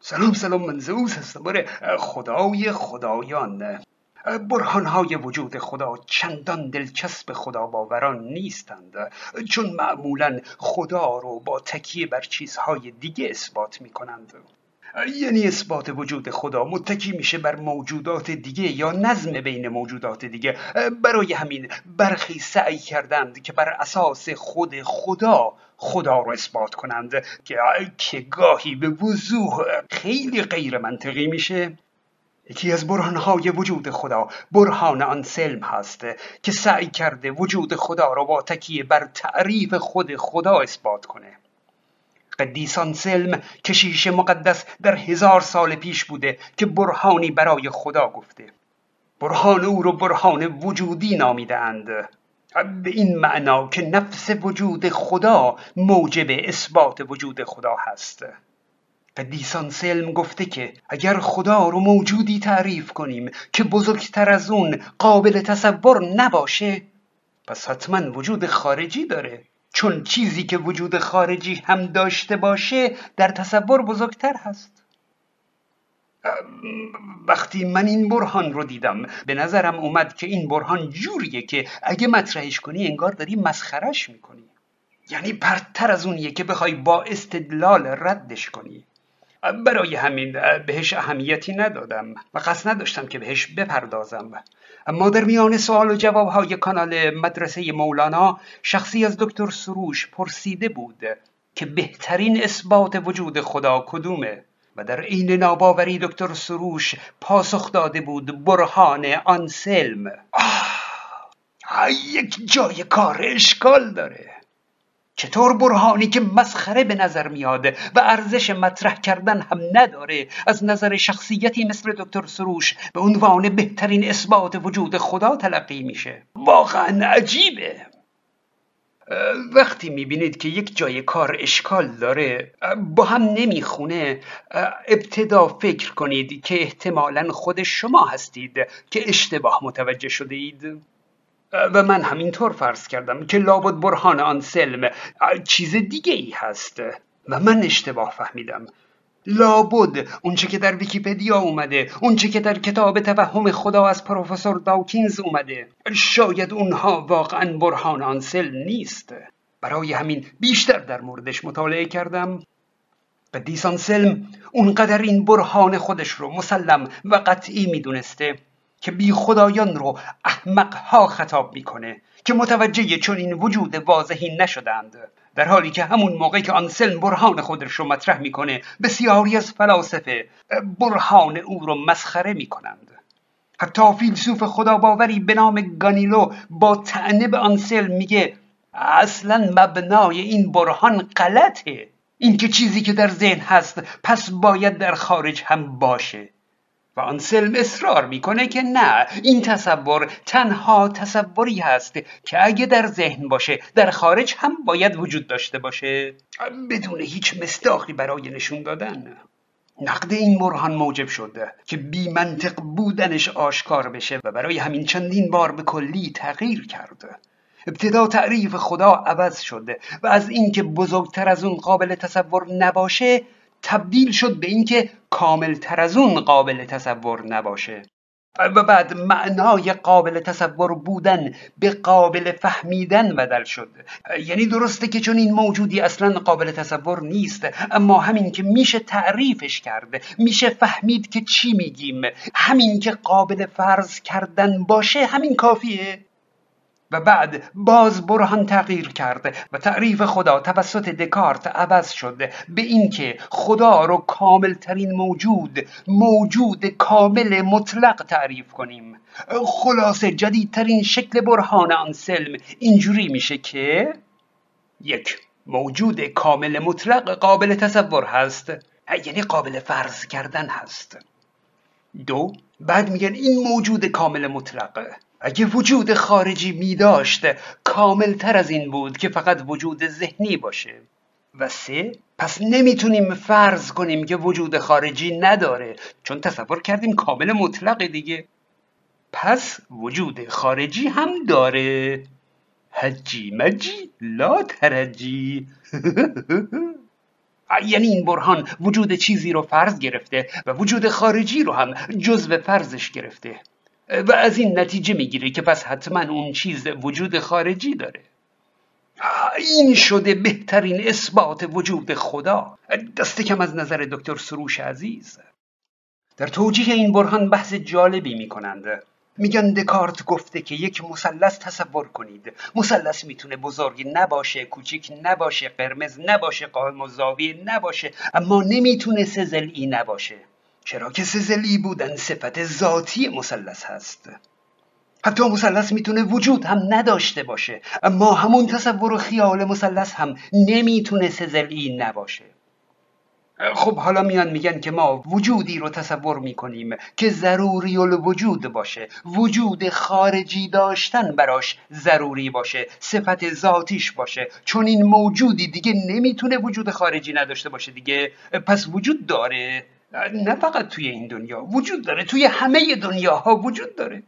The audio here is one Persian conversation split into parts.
سلام سلام من زئوس هستم. باره خدای خدایان. برهانهای وجود خدا چندان دلچسب خدا باوران نیستند. چون معمولا خدا رو با تکیه بر چیزهای دیگه اثبات می کنند یعنی اثبات وجود خدا متکی میشه بر موجودات دیگه یا نظم بین موجودات دیگه. برای همین برخی سعی کردند که بر اساس خود خدا خدا رو اثبات کنند که گاهی به وضوح خیلی غیر منطقی میشه. یکی از برهانهای وجود خدا برهان آنسلم هست که سعی کرده وجود خدا را با تکیه بر تعریف خود خدا اثبات کنه. قدیس آنسلم کشیش مقدس در هزار سال پیش بوده که برهانی برای خدا گفته. برهان او رو برهان وجودی نامیدند به این معنا که نفس وجود خدا موجب اثبات وجود خدا هست. قدیسان سلم گفته که اگر خدا رو موجودی تعریف کنیم که بزرگتر از اون قابل تصور نباشه پس حتما وجود خارجی داره. چون چیزی که وجود خارجی هم داشته باشه در تصور بزرگتر هست. وقتی من این برهان رو دیدم به نظرم اومد که این برهان جوریه که اگه مطرحش کنی انگار داری مسخرش می‌کنی. یعنی پرتر از اونیه که بخوای با استدلال ردش کنی. برای همین بهش اهمیتی ندادم. و قصد نداشتم که بهش بپردازم. اما در میان سوال و جواب های کانال مدرسه مولانا شخصی از دکتر سروش پرسیده بود که بهترین اثبات وجود خدا کدومه؟ و در عین ناباوری دکتر سروش پاسخ داده بود برهان آنسلم آه یک جای کار اشکال داره. چطور برهانی که مسخره به نظر میاد و ارزش مطرح کردن هم نداره. از نظر شخصیتی مثل دکتر سروش به عنوان بهترین اثبات وجود خدا تلقی میشه. واقعا عجیبه. وقتی می‌بینید که یک جای کار اشکال داره با هم نمی‌خونه ابتدا فکر کنید که احتمالا خود شما هستید که اشتباه متوجه شده اید. و من همینطور فرض کردم که لابد برهان آن سلم چیز دیگه ای هست. و من اشتباه فهمیدم. لابد اونچه که در ویکیپدیا اومده اونچه که در کتاب توهم خدا از پروفسور داوکینز اومده. شاید اونها واقعا برهان آنسل نیست. برای همین بیشتر در موردش مطالعه کردم. قدیس آنسلم اونقدر این برهان خودش رو مسلم و قطعی می‌دونسته. که بی خدایان رو احمقها خطاب می‌کنه که متوجه چون این وجود واضحی نشدند. در حالی که همون موقع که آنسلم برهان خودش رو مطرح می‌کنه بسیاری از فلاسفه برهان او رو مسخره می‌کنند. حتی فیلسوف خداباوری به نام گانیلو با تعنه به آنسلم میگه اصلا مبنای این برهان غلطه. اینکه چیزی که در ذهن هست پس باید در خارج هم باشه. آنسلم اصرار می‌کنه که نه این تصور تنها تصوری هست که اگه در ذهن باشه در خارج هم باید وجود داشته باشه. بدون هیچ مستاخی برای نشون دادن. نقد این برهان موجب شده که بی منطق بودنش آشکار بشه و برای همین چندین بار به کلی تغییر کرده ابتدا تعریف خدا عوض شده و از اینکه بزرگتر از اون قابل تصور نباشه تبدیل شد به اینکه کامل تر از اون قابل تصور نباشه. و بعد معنای قابل تصور بودن به قابل فهمیدن بدل شد. یعنی درسته که چون این موجودی اصلا قابل تصور نیست اما همین که میشه تعریفش کرده میشه فهمید که چی میگیم. همین که قابل فرض کردن باشه همین کافیه. و بعد باز برهان تغییر کرده و تعریف خدا توسط دکارت عوض شده به اینکه خدا رو کامل ترین موجود موجود کامل مطلق تعریف کنیم. خلاصه جدیدترین شکل برهان آنسلم اینجوری میشه که یک موجود کامل مطلق قابل تصور هست یعنی قابل فرض کردن هست. دو بعد میگن این موجود کامل مطلقه اگه وجود خارجی می داشت کامل تر از این بود که فقط وجود ذهنی باشه. و سه پس نمی‌تونیم فرض کنیم که وجود خارجی نداره چون تصور کردیم کامل مطلق دیگه. پس وجود خارجی هم داره. حجی مجی لا ترجی. یعنی این برهان وجود چیزی رو فرض گرفته و وجود خارجی رو هم جزو فرضش گرفته. و از این نتیجه می‌گیره که پس حتما اون چیز وجود خارجی داره. این شده بهترین اثبات وجود خدا. دست کم از نظر دکتر سروش عزیز. در توجیه این برهان بحث جالبی می‌کنند. میگن دکارت گفته که یک مثلث تصور کنید. مثلث می‌تونه بزرگی نباشه کوچیک نباشه قرمز نباشه قائم و زاویه نباشه اما نمی‌تونه سزلی نباشه. چرا که سزلی بودن صفت ذاتی مثلث هست؟ حتی مثلث می‌تونه وجود هم نداشته باشه اما همون تصور و خیال مثلث هم نمی‌تونه سزلی نباشه. خب حالا میان میگن که ما وجودی رو تصور می‌کنیم که ضروری الوجود باشه. وجود خارجی داشتن براش ضروری باشه صفت ذاتیش باشه. چون این موجودی دیگه نمی‌تونه وجود خارجی نداشته باشه دیگه. پس وجود داره. نه فقط توی این دنیا وجود داره توی همه دنیاها وجود داره.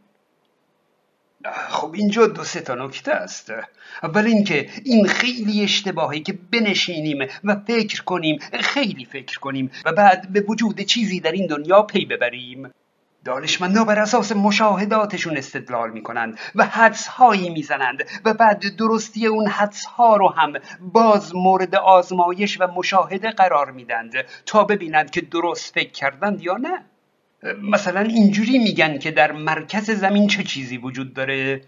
خب اینجا دو سه تا نکته است. اول اینکه این خیلی اشتباهی که بنشینیم و فکر کنیم خیلی فکر کنیم و بعد به وجود چیزی در این دنیا پی ببریم. دانشمندا بر اساس مشاهداتشون استدلال می‌کنند و حدس هایی می‌زنند و بعد درستی اون حدس ها رو هم باز مورد آزمایش و مشاهده قرار میدند تا ببینند که درست فکر کردند یا نه. مثلا اینجوری میگن که در مرکز زمین چه چیزی وجود داره؟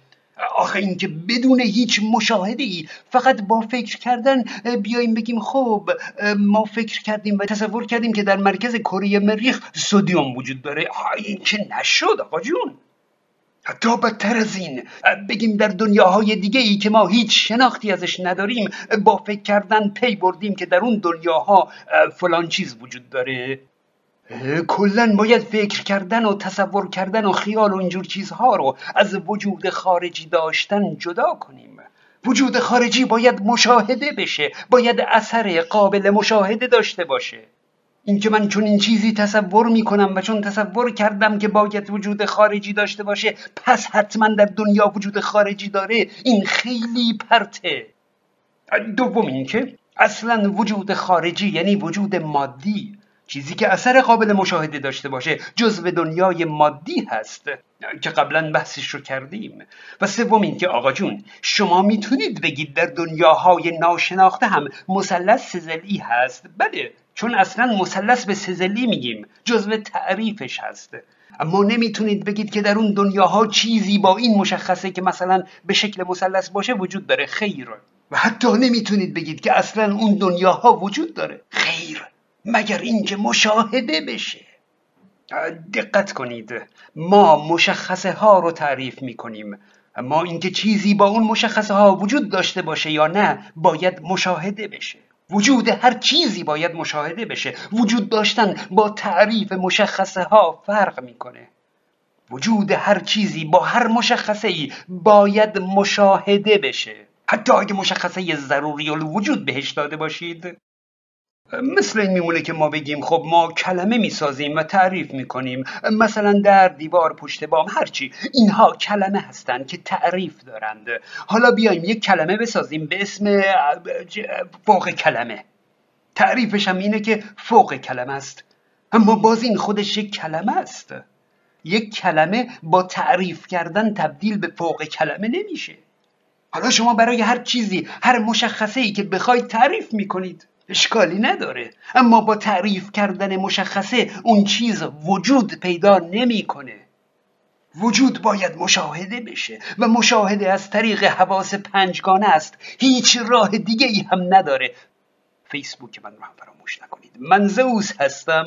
آخه اینکه بدون هیچ مشاهده ای فقط با فکر کردن بیایم بگیم خب ما فکر کردیم و تصور کردیم که در مرکز کره مریخ سودیوم وجود داره. این که نشد آقا جون؟ حتی بدتر از این بگیم در دنیاهای دیگه ای که ما هیچ شناختی ازش نداریم با فکر کردن پی بردیم که در اون دنیاها فلان چیز وجود داره. کلا باید فکر کردن و تصور کردن و خیال و اینجور چیزها رو از وجود خارجی داشتن جدا کنیم. وجود خارجی باید مشاهده بشه باید اثر قابل مشاهده داشته باشه. اینکه من چون این چیزی تصور می‌کنم و چون تصور کردم که باید وجود خارجی داشته باشه پس حتما در دنیا وجود خارجی داره این خیلی پرته. دوم اینکه اصلا وجود خارجی یعنی وجود مادی. چیزی که اثر قابل مشاهده داشته باشه جزو دنیای مادی هست که قبلا بحثش رو کردیم. و سوم این که آقا جون شما می‌تونید بگید در دنیاهای ناشناخته هم مثلث سزلی هست؟ بله چون اصلا مثلث به سزلی میگیم جزو تعریفش هست. اما نمی‌تونید بگید که در اون دنیاها چیزی با این مشخصه که مثلا به شکل مثلث باشه وجود داره. خیر. و حتی نمی‌تونید بگید که اصلا اون دنیاها وجود داره. خیر. مگر اینکه مشاهده بشه؟ دقت کنید. ما مشخصه ها رو تعریف می کنیم اما اینکه چیزی با اون مشخصه ها وجود داشته باشه یا نه باید مشاهده بشه. وجود هر چیزی باید مشاهده بشه. وجود داشتن با تعریف مشخصه ها فرق می‌کنه. وجود هر چیزی با هر مشخصه ای باید مشاهده بشه. حتی اگه مشخصه ضروری وجود بهش داده باشید. مثل این میمونه که ما بگیم خب ما کلمه می‌سازیم و تعریف می‌کنیم. مثلا در دیوار پشت بام هرچی اینها کلمه هستند که تعریف دارند. حالا بیایم یک کلمه بسازیم به اسم فوق کلمه. تعریفش هم اینه که فوق کلمه است. اما باز این خودش یک کلمه است. یک کلمه با تعریف کردن تبدیل به فوق کلمه نمیشه. حالا شما برای هر چیزی هر مشخصه ای که بخواید تعریف می‌کنید. اشکالی نداره. اما با تعریف کردن مشخصه اون چیز وجود پیدا نمی‌کنه. وجود باید مشاهده بشه و مشاهده از طریق حواس پنجگانه است. هیچ راه دیگه ای هم نداره. فیسبوک من رو هم فراموش نکنید. من زوس هستم.